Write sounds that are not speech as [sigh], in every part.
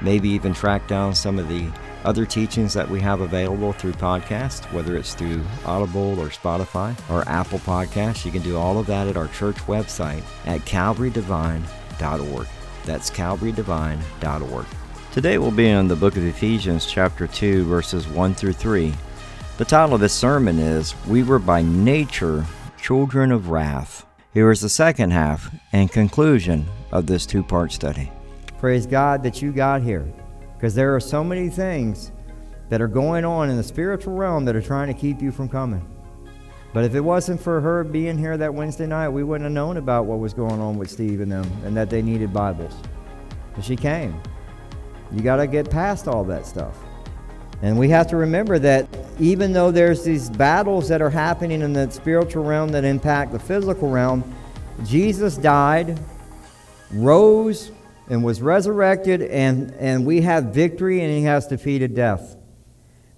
maybe even track down some of the other teachings that we have available through podcast, whether it's through Audible or Spotify or Apple Podcasts. You can do all of that at our church website at calvarydevine.org. That's calvarydevine.org. Today we'll be in the book of Ephesians, chapter 2, verses 1 through 3. The title of this sermon is We Were by Nature Children of Wrath. Here is the second half and conclusion of this two part study. Praise God that you got here because there are so many things that are going on in the spiritual realm that are trying to keep you from coming. But if it wasn't for her being here that Wednesday night, we wouldn't have known about what was going on with Steve and them and that they needed Bibles. But she came. You got to get past all that stuff. And we have to remember that even though there's these battles that are happening in the spiritual realm that impact the physical realm, Jesus died, rose, and was resurrected, and, and we have victory, and he has defeated death.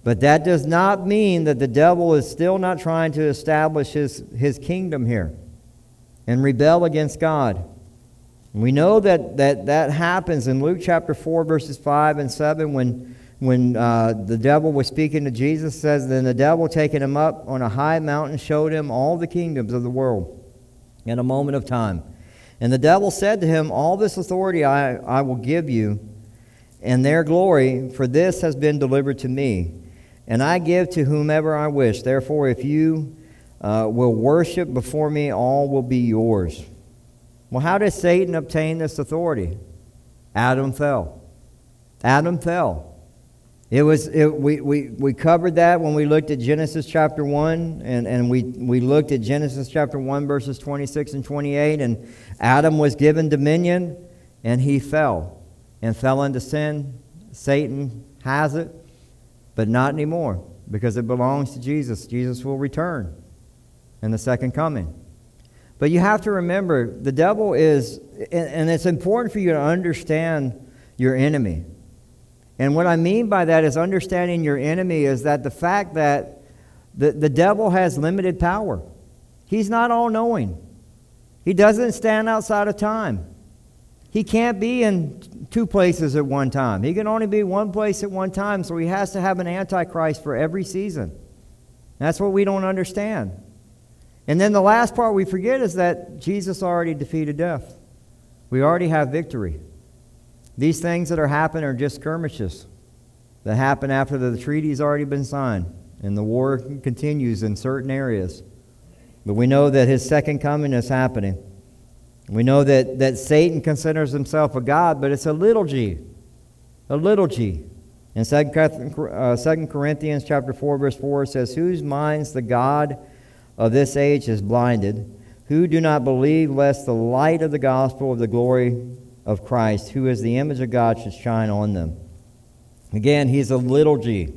But that does not mean that the devil is still not trying to establish his, his kingdom here and rebel against God. we know that, that that happens in Luke chapter 4, verses 5 and 7, when, when uh, the devil was speaking to Jesus, says, Then the devil, taking him up on a high mountain, showed him all the kingdoms of the world in a moment of time. And the devil said to him, All this authority I, I will give you, and their glory, for this has been delivered to me. And I give to whomever I wish. Therefore, if you uh, will worship before me, all will be yours. Well, how did Satan obtain this authority? Adam fell. Adam fell. It was, it, we, we, we covered that when we looked at Genesis chapter 1, and, and we, we looked at Genesis chapter 1, verses 26 and 28, and Adam was given dominion, and he fell, and fell into sin. Satan has it, but not anymore, because it belongs to Jesus. Jesus will return in the second coming. But you have to remember, the devil is, and it's important for you to understand your enemy. And what I mean by that is understanding your enemy is that the fact that the, the devil has limited power. He's not all knowing, he doesn't stand outside of time. He can't be in two places at one time. He can only be one place at one time, so he has to have an antichrist for every season. That's what we don't understand. And then the last part we forget is that Jesus already defeated death. We already have victory. These things that are happening are just skirmishes that happen after the treaty's already been signed and the war continues in certain areas. But we know that his second coming is happening. We know that, that Satan considers himself a God, but it's a little g. A little g. In 2 uh, Corinthians chapter 4, verse 4, it says, Whose minds the God of this age is blinded, who do not believe lest the light of the gospel of the glory of Christ, who is the image of God, should shine on them. Again, he's a little g.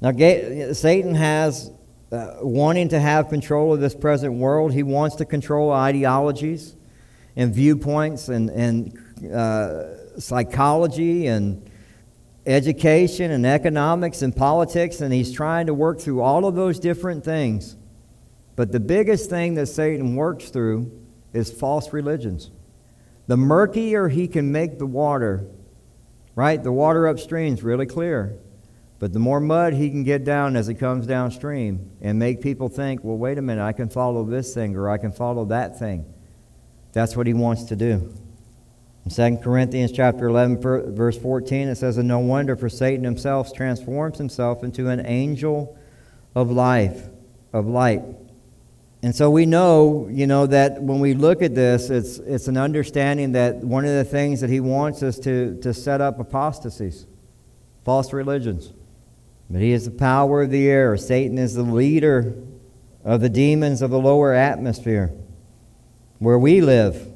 Now, Satan has uh, wanting to have control of this present world. He wants to control ideologies and viewpoints and, and uh, psychology and education and economics and politics, and he's trying to work through all of those different things. But the biggest thing that Satan works through is false religions. The murkier he can make the water, right? The water upstream is really clear. But the more mud he can get down as it comes downstream and make people think, well, wait a minute, I can follow this thing or I can follow that thing. That's what he wants to do. In 2 Corinthians chapter 11, verse 14, it says, And no wonder, for Satan himself transforms himself into an angel of life, of light. And so we know, you know, that when we look at this, it's, it's an understanding that one of the things that he wants us to, to set up apostasies, false religions. But he is the power of the air. Satan is the leader of the demons of the lower atmosphere, where we live,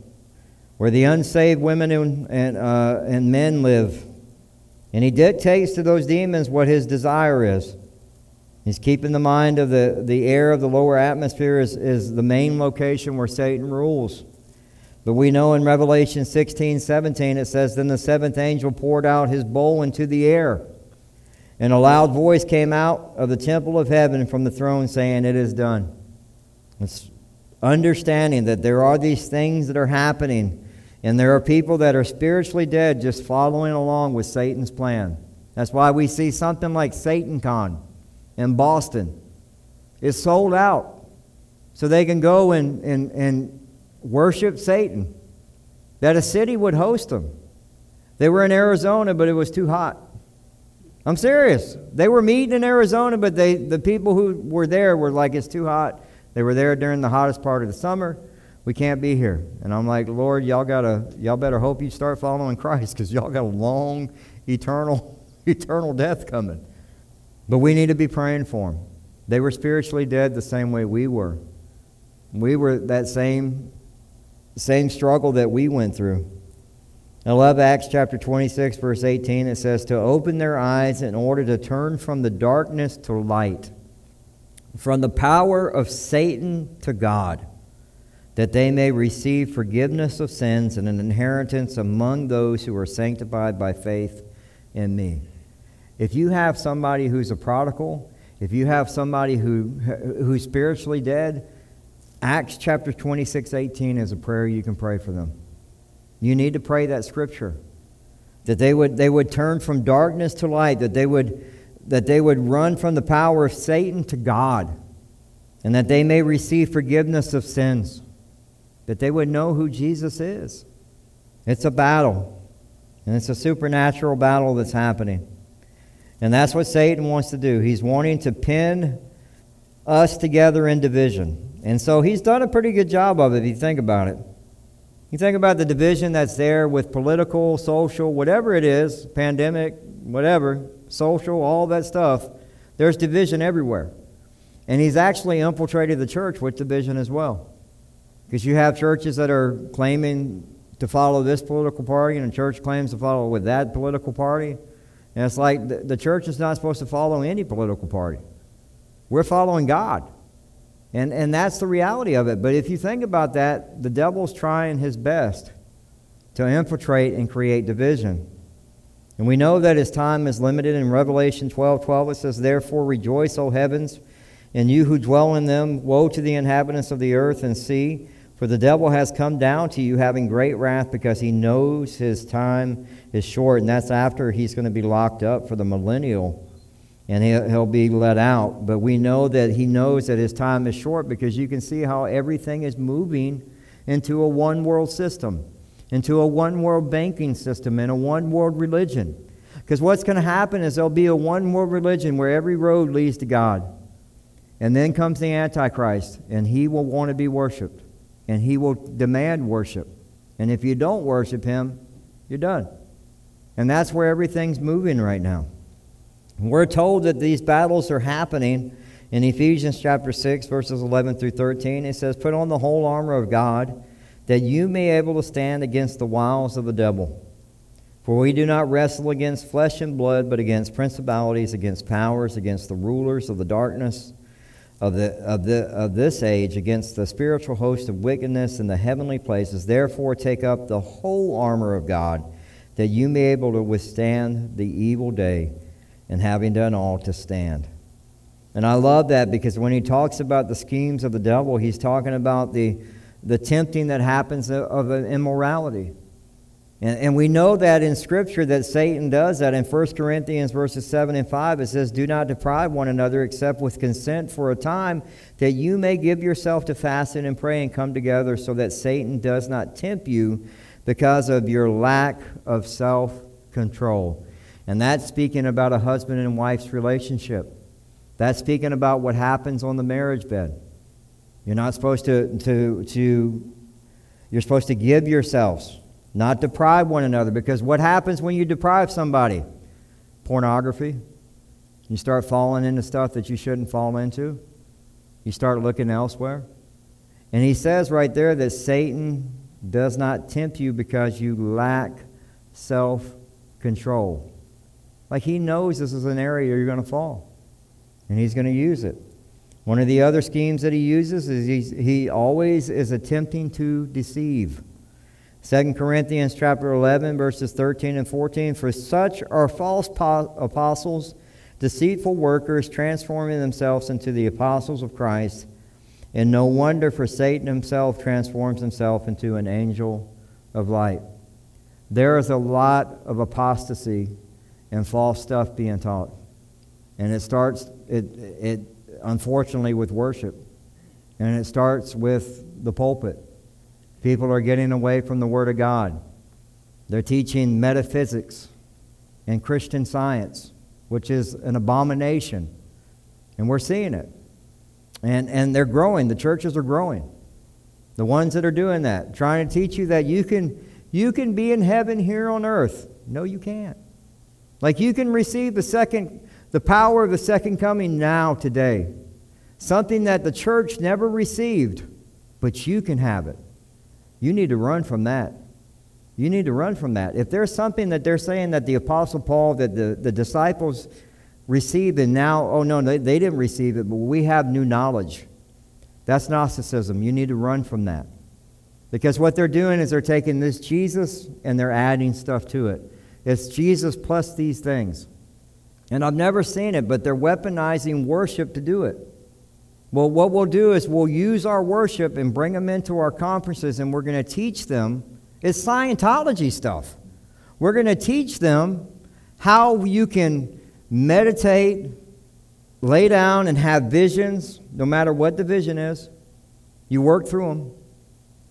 where the unsaved women and, and, uh, and men live. And he dictates to those demons what his desire is. He's keeping the mind of the, the air of the lower atmosphere is, is the main location where Satan rules. But we know in Revelation 16, 17, it says, Then the seventh angel poured out his bowl into the air. And a loud voice came out of the temple of heaven from the throne saying, It is done. It's understanding that there are these things that are happening, and there are people that are spiritually dead just following along with Satan's plan. That's why we see something like Satan Con in Boston is sold out so they can go and, and, and worship Satan. That a city would host them. They were in Arizona, but it was too hot. I'm serious. They were meeting in Arizona, but they, the people who were there were like, it's too hot. They were there during the hottest part of the summer. We can't be here. And I'm like, Lord, y'all gotta, y'all better hope you start following [laughs] Christ because y'all got a long, eternal, [laughs] eternal death coming. But we need to be praying for them. They were spiritually dead the same way we were. We were that same, same struggle that we went through. I love Acts chapter 26, verse 18. It says, To open their eyes in order to turn from the darkness to light, from the power of Satan to God, that they may receive forgiveness of sins and an inheritance among those who are sanctified by faith in me. If you have somebody who's a prodigal, if you have somebody who, who's spiritually dead, Acts chapter 26, 18 is a prayer you can pray for them. You need to pray that scripture. That they would, they would turn from darkness to light, that they, would, that they would run from the power of Satan to God, and that they may receive forgiveness of sins, that they would know who Jesus is. It's a battle, and it's a supernatural battle that's happening. And that's what Satan wants to do. He's wanting to pin us together in division. And so he's done a pretty good job of it if you think about it. You think about the division that's there with political, social, whatever it is, pandemic, whatever, social, all that stuff. There's division everywhere. And he's actually infiltrated the church with division as well. Because you have churches that are claiming to follow this political party, and a church claims to follow with that political party. And it's like the, the church is not supposed to follow any political party. We're following God. And, and that's the reality of it. But if you think about that, the devil's trying his best to infiltrate and create division. And we know that his time is limited. In Revelation 12 12, it says, Therefore rejoice, O heavens, and you who dwell in them. Woe to the inhabitants of the earth and sea, for the devil has come down to you having great wrath because he knows his time is short, and that's after he's going to be locked up for the millennial and he'll, be let out. But we know that he knows that his time is short because you can see how everything is moving into a one world system, into a one world banking system, and a one world religion. Because what's going to happen is there'll be a one world religion where every road leads to God. And then comes the Antichrist, and he will want to be worshiped, and he will demand worship. And if you don't worship him, you're done. And that's where everything's moving right now. We're told that these battles are happening in Ephesians chapter 6, verses 11 through 13. It says, Put on the whole armor of God, that you may be able to stand against the wiles of the devil. For we do not wrestle against flesh and blood, but against principalities, against powers, against the rulers of the darkness of, the, of, the, of this age, against the spiritual host of wickedness in the heavenly places. Therefore, take up the whole armor of God that you may be able to withstand the evil day, and having done all to stand. And I love that because when he talks about the schemes of the devil, he's talking about the, the tempting that happens of, immorality. And, and we know that in Scripture that Satan does that. In 1 Corinthians verses 7 and 5, it says, Do not deprive one another except with consent for a time, that you may give yourself to fasting and pray and come together, so that Satan does not tempt you because of your lack of self control. And that's speaking about a husband and wife's relationship. That's speaking about what happens on the marriage bed. You're not supposed to, to, to you're supposed to give yourselves, not deprive one another. Because what happens when you deprive somebody? Pornography. You start falling into stuff that you shouldn't fall into. You start looking elsewhere. And he says right there that Satan does not tempt you because you lack self control. Like he knows this is an area you're going to fall, and he's going to use it. One of the other schemes that he uses is he always is attempting to deceive. 2 Corinthians chapter 11 verses 13 and 14 for such are false apostles deceitful workers transforming themselves into the apostles of Christ and no wonder for Satan himself transforms himself into an angel of light there is a lot of apostasy and false stuff being taught and it starts it it unfortunately, with worship. And it starts with the pulpit. People are getting away from the Word of God. They're teaching metaphysics and Christian science, which is an abomination. And we're seeing it. And, and they're growing. The churches are growing. The ones that are doing that, trying to teach you that you can, you can be in heaven here on earth. No, you can't. Like you can receive the second the power of the second coming now, today. Something that the church never received, but you can have it. You need to run from that. You need to run from that. If there's something that they're saying that the Apostle Paul, that the, the disciples received, and now, oh no, they, they didn't receive it, but we have new knowledge. That's Gnosticism. You need to run from that. Because what they're doing is they're taking this Jesus and they're adding stuff to it. It's Jesus plus these things. And I've never seen it, but they're weaponizing worship to do it. Well, what we'll do is we'll use our worship and bring them into our conferences, and we're going to teach them. It's Scientology stuff. We're going to teach them how you can meditate, lay down, and have visions, no matter what the vision is. You work through them.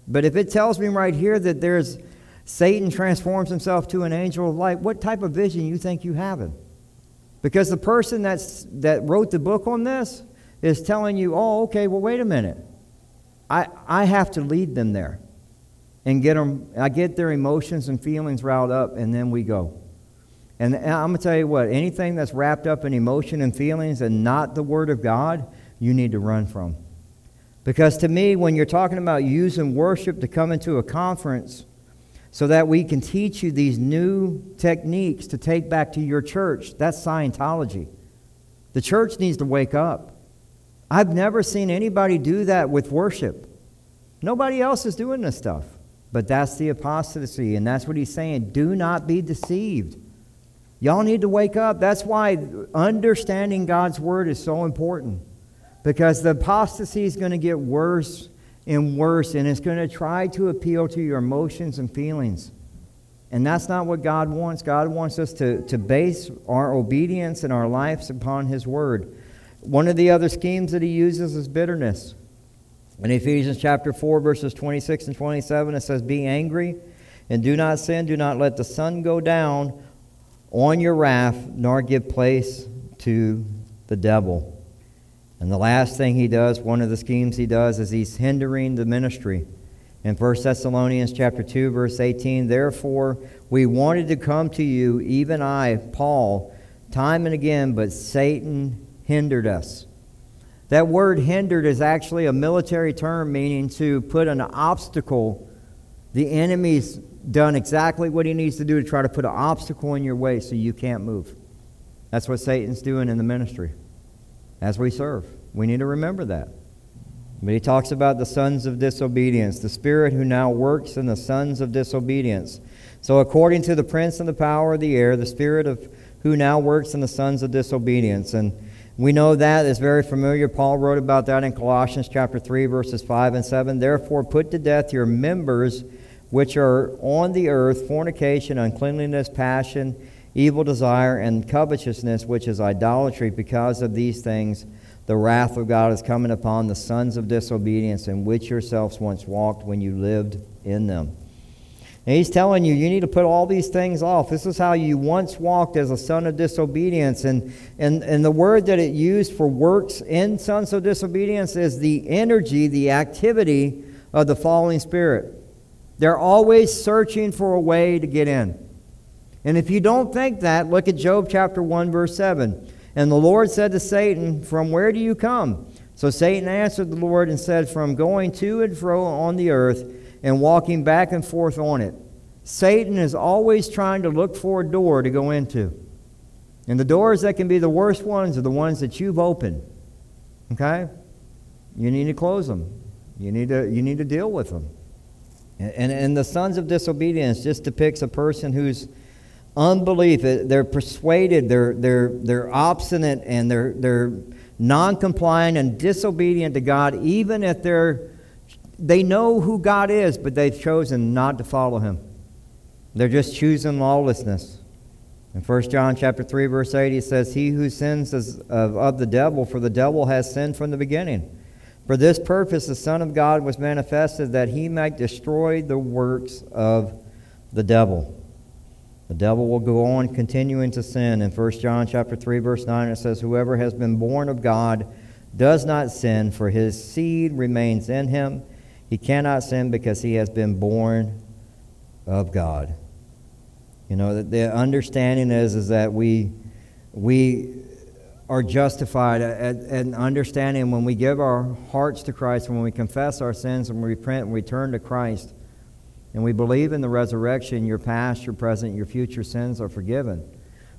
But if it tells me right here that there's Satan transforms himself to an angel of light, what type of vision you think you have? Because the person that's, that wrote the book on this is telling you, oh, okay, well, wait a minute. I, I have to lead them there and get them, I get their emotions and feelings riled up, and then we go. And I'm going to tell you what, anything that's wrapped up in emotion and feelings and not the Word of God, you need to run from. Because to me, when you're talking about using worship to come into a conference, so that we can teach you these new techniques to take back to your church. That's Scientology. The church needs to wake up. I've never seen anybody do that with worship. Nobody else is doing this stuff. But that's the apostasy, and that's what he's saying. Do not be deceived. Y'all need to wake up. That's why understanding God's word is so important. Because the apostasy is going to get worse and worse, and it's going to try to appeal to your emotions and feelings. And that's not what God wants. God wants us to, to base our obedience and our lives upon His Word. One of the other schemes that He uses is bitterness. In Ephesians chapter 4, verses 26 and 27, it says, Be angry and do not sin. Do not let the sun go down on your wrath, nor give place to the devil. And the last thing he does, one of the schemes he does, is he's hindering the ministry. In 1 Thessalonians chapter 2, verse 18, therefore we wanted to come to you, even I, Paul, time and again, but Satan hindered us. That word hindered is actually a military term meaning to put an obstacle. The enemy's done exactly what he needs to do to try to put an obstacle in your way so you can't move. That's what Satan's doing in the ministry as we serve. We need to remember that. But he talks about the sons of disobedience, the spirit who now works in the sons of disobedience. So, according to the prince and the power of the air, the spirit of who now works in the sons of disobedience. And we know that is very familiar. Paul wrote about that in Colossians chapter 3, verses 5 and 7. Therefore, put to death your members which are on the earth fornication, uncleanliness, passion evil desire, and covetousness, which is idolatry. Because of these things, the wrath of God is coming upon the sons of disobedience, in which yourselves once walked when you lived in them. And he's telling you, you need to put all these things off. This is how you once walked as a son of disobedience. And, and, and the word that it used for works in sons of disobedience is the energy, the activity of the falling spirit. They're always searching for a way to get in. And if you don't think that, look at Job chapter 1, verse 7. And the Lord said to Satan, From where do you come? So Satan answered the Lord and said, From going to and fro on the earth and walking back and forth on it. Satan is always trying to look for a door to go into. And the doors that can be the worst ones are the ones that you've opened. Okay? You need to close them. You need to, you need to deal with them. And, and the sons of disobedience just depicts a person who's unbelief. Uh, they're persuaded, they're, they're, they're obstinate, and they're, they're non compliant and disobedient to God, even if they're they know who God is, but they've chosen not to follow him. They're just choosing lawlessness. In 1 John chapter 3, verse 8, he says, He who sins is of, of the devil, for the devil has sinned from the beginning. For this purpose the Son of God was manifested, that he might destroy the works of the devil. The devil will go on continuing to sin. In 1 John chapter 3, verse 9, it says, Whoever has been born of God does not sin, for his seed remains in him he cannot sin because he has been born of God. You know, the understanding is, is that we, we are justified and understanding when we give our hearts to Christ, when we confess our sins and we repent and we turn to Christ, and we believe in the resurrection, your past, your present, your future sins are forgiven.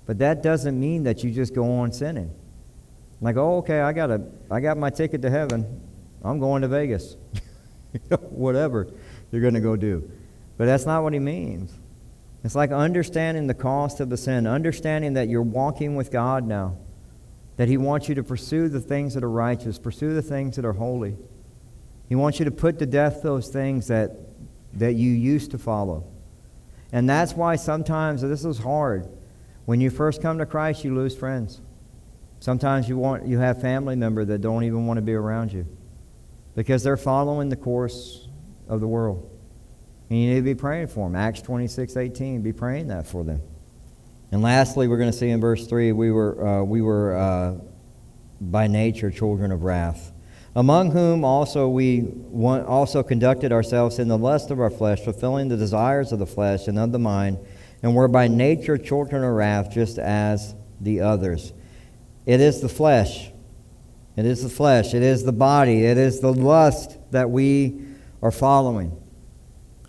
But that doesn't mean that you just go on sinning. Like, oh, okay, I got a, I got my ticket to heaven. I'm going to Vegas. [laughs] [laughs] whatever you're going to go do. But that's not what he means. It's like understanding the cost of the sin, understanding that you're walking with God now, that he wants you to pursue the things that are righteous, pursue the things that are holy. He wants you to put to death those things that, that you used to follow. And that's why sometimes this is hard. When you first come to Christ, you lose friends. Sometimes you, want, you have family members that don't even want to be around you because they're following the course of the world. And you need to be praying for them. Acts 26, 18, be praying that for them. And lastly, we're going to see in verse 3 we were, uh, we were uh, by nature children of wrath, among whom also we want, also conducted ourselves in the lust of our flesh, fulfilling the desires of the flesh and of the mind, and were by nature children of wrath, just as the others. It is the flesh it is the flesh, it is the body, it is the lust that we are following.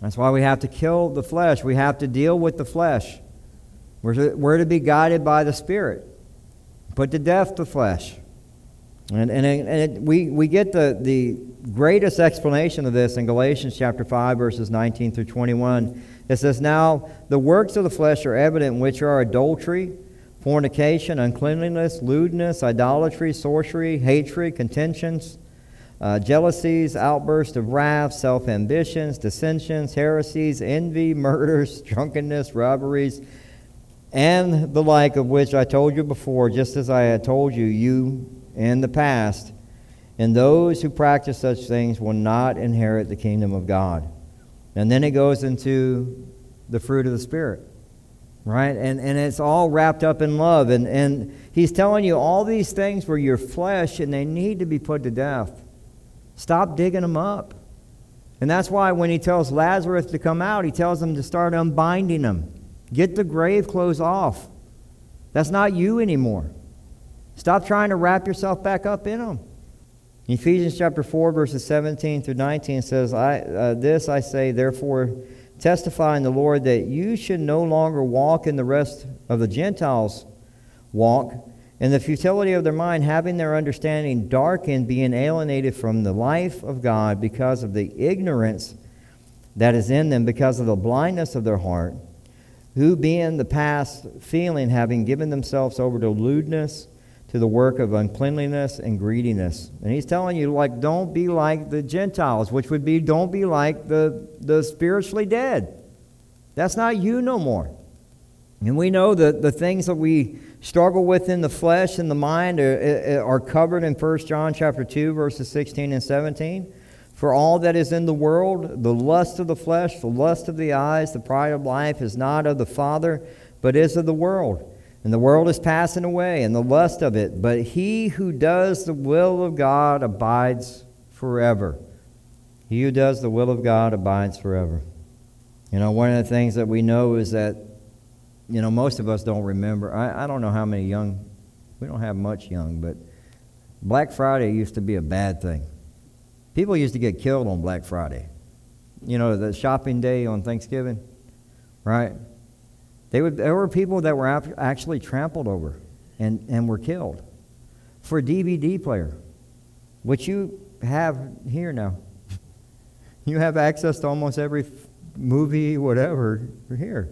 That's why we have to kill the flesh. We have to deal with the flesh. We're to, we're to be guided by the Spirit. Put to death the flesh. And, and, it, and it, we, we get the, the greatest explanation of this in Galatians chapter 5, verses 19 through 21. It says, Now the works of the flesh are evident, which are adultery fornication, uncleanliness, lewdness, idolatry, sorcery, hatred, contentions, uh, jealousies, outbursts of wrath, self ambitions, dissensions, heresies, envy, [laughs] murders, drunkenness, robberies, and the like of which I told you before, just as I had told you, you in the past. And those who practice such things will not inherit the kingdom of God. And then it goes into the fruit of the Spirit right? And, and it's all wrapped up in love. And, and he's telling you all these things were your flesh and they need to be put to death. Stop digging them up. And that's why when he tells Lazarus to come out, he tells him to start unbinding them. Get the grave clothes off. That's not you anymore. Stop trying to wrap yourself back up in them. Ephesians chapter 4, verses 17 through 19 says, I, uh, This I say, therefore, testifying the Lord that you should no longer walk in the rest of the Gentiles' walk, in the futility of their mind, having their understanding darkened, being alienated from the life of God because of the ignorance that is in them, because of the blindness of their heart, who being the past feeling, having given themselves over to lewdness, to the work of uncleanliness and greediness. And he's telling you, like, don't be like the Gentiles, which would be don't be like the, the spiritually dead. That's not you no more. And we know that the things that we struggle with in the flesh and the mind are, are covered in 1 John chapter 2, verses 16 and 17. For all that is in the world, the lust of the flesh, the lust of the eyes, the pride of life, is not of the Father, but is of the world. And the world is passing away, and the lust of it. But he who does the will of God abides forever. He who does the will of God abides forever. You know, one of the things that we know is that, you know, most of us don't remember. I, I don't know how many young, we don't have much young, but Black Friday used to be a bad thing. People used to get killed on Black Friday. You know, the shopping day on Thanksgiving, right? They would, there were people that were actually trampled over and, and were killed for a DVD player, which you have here now. [laughs] you have access to almost every movie, whatever, here.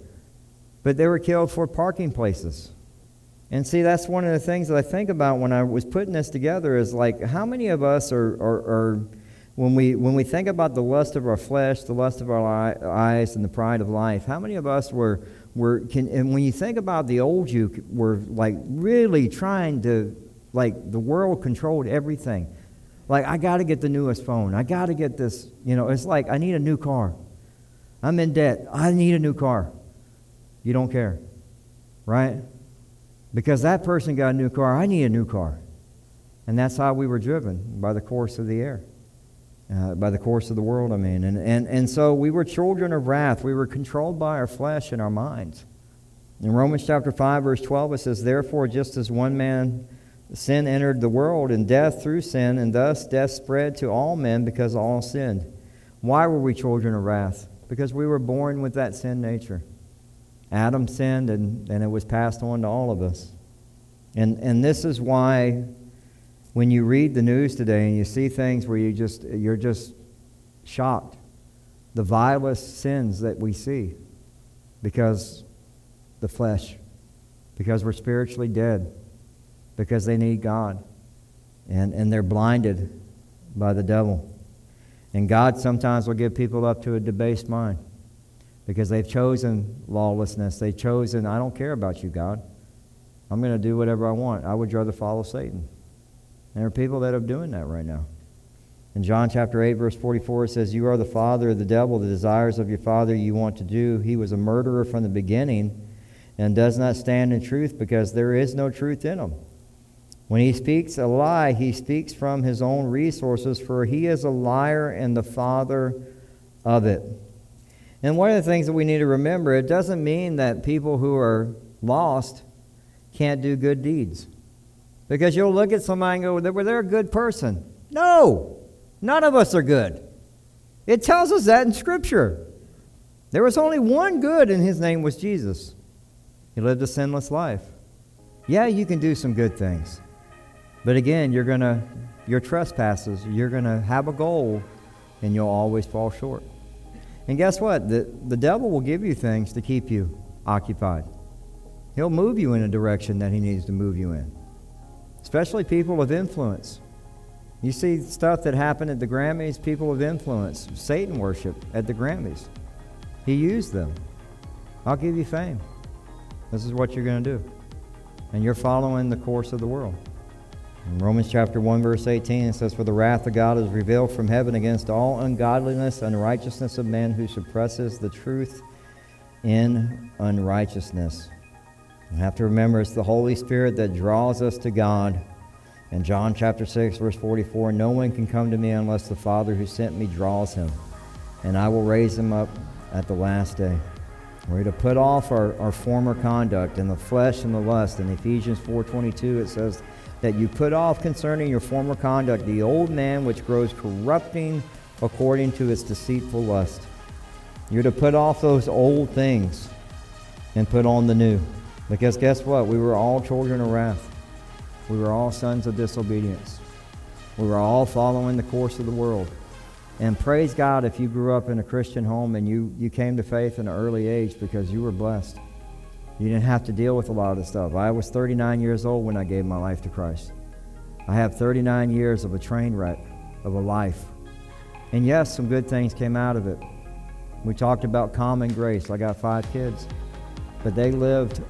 But they were killed for parking places. And see, that's one of the things that I think about when I was putting this together is like, how many of us are, are, are when we, when we think about the lust of our flesh, the lust of our eyes, and the pride of life, how many of us were, were can, and when you think about the old you, were like really trying to, like, the world controlled everything. Like, I got to get the newest phone. I got to get this, you know, it's like, I need a new car. I'm in debt. I need a new car. You don't care, right? Because that person got a new car. I need a new car. And that's how we were driven by the course of the air uh, by the course of the world, I mean. And, and, and so we were children of wrath. We were controlled by our flesh and our minds. In Romans chapter 5, verse 12, it says, Therefore, just as one man sin entered the world, and death through sin, and thus death spread to all men because all sinned. Why were we children of wrath? Because we were born with that sin nature. Adam sinned, and, and it was passed on to all of us. And, and this is why when you read the news today and you see things where you just you're just shocked the vilest sins that we see because the flesh because we're spiritually dead because they need god and, and they're blinded by the devil. And god sometimes will give people up to a debased mind because they've chosen lawlessness. They've chosen i don't care about you god. I'm going to do whatever i want. I would rather follow satan there are people that are doing that right now. In John chapter 8, verse 44, it says, You are the father of the devil, the desires of your father you want to do. He was a murderer from the beginning and does not stand in truth because there is no truth in him. When he speaks a lie, he speaks from his own resources, for he is a liar and the father of it. And one of the things that we need to remember, it doesn't mean that people who are lost can't do good deeds. Because you'll look at somebody and go, well, they're a good person. No, none of us are good. It tells us that in Scripture. There was only one good, and his name was Jesus. He lived a sinless life. Yeah, you can do some good things. But again, you're going to, your trespasses, you're going to have a goal, and you'll always fall short. And guess what? The, the devil will give you things to keep you occupied. He'll move you in a direction that he needs to move you in especially people of influence. You see stuff that happened at the Grammys, people of influence, Satan worship at the Grammys. He used them. I'll give you fame. This is what you're going to do. And you're following the course of the world. In Romans chapter 1, verse 18, it says, For the wrath of God is revealed from heaven against all ungodliness and unrighteousness of men who suppresses the truth in unrighteousness. We have to remember it's the Holy Spirit that draws us to God. In John chapter 6, verse 44, no one can come to me unless the Father who sent me draws him, and I will raise him up at the last day. We're to put off our, our former conduct and the flesh and the lust. In Ephesians 4.22 it says that you put off concerning your former conduct the old man which grows corrupting according to its deceitful lust. You're to put off those old things and put on the new. Because guess what? We were all children of wrath. We were all sons of disobedience. We were all following the course of the world. And praise God if you grew up in a Christian home and you, you came to faith in an early age because you were blessed. You didn't have to deal with a lot of stuff. I was 39 years old when I gave my life to Christ. I have 39 years of a train wreck of a life. And yes, some good things came out of it. We talked about common grace. I got five kids. But they lived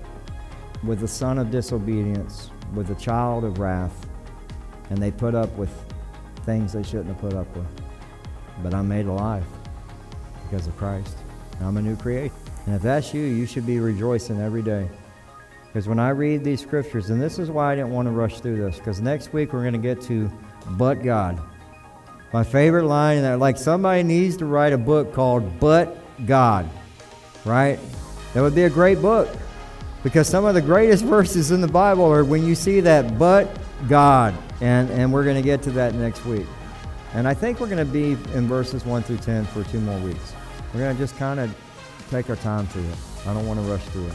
with the son of disobedience, with the child of wrath, and they put up with things they shouldn't have put up with. but I'm made alive because of Christ. I'm a new creation. And if that's you, you should be rejoicing every day. Because when I read these scriptures, and this is why I didn't want to rush through this, because next week we're going to get to but God. My favorite line in that, like somebody needs to write a book called But God, right? That would be a great book. Because some of the greatest verses in the Bible are when you see that but God. And, and we're going to get to that next week. And I think we're going to be in verses 1 through 10 for two more weeks. We're going to just kind of take our time through it. I don't want to rush through it.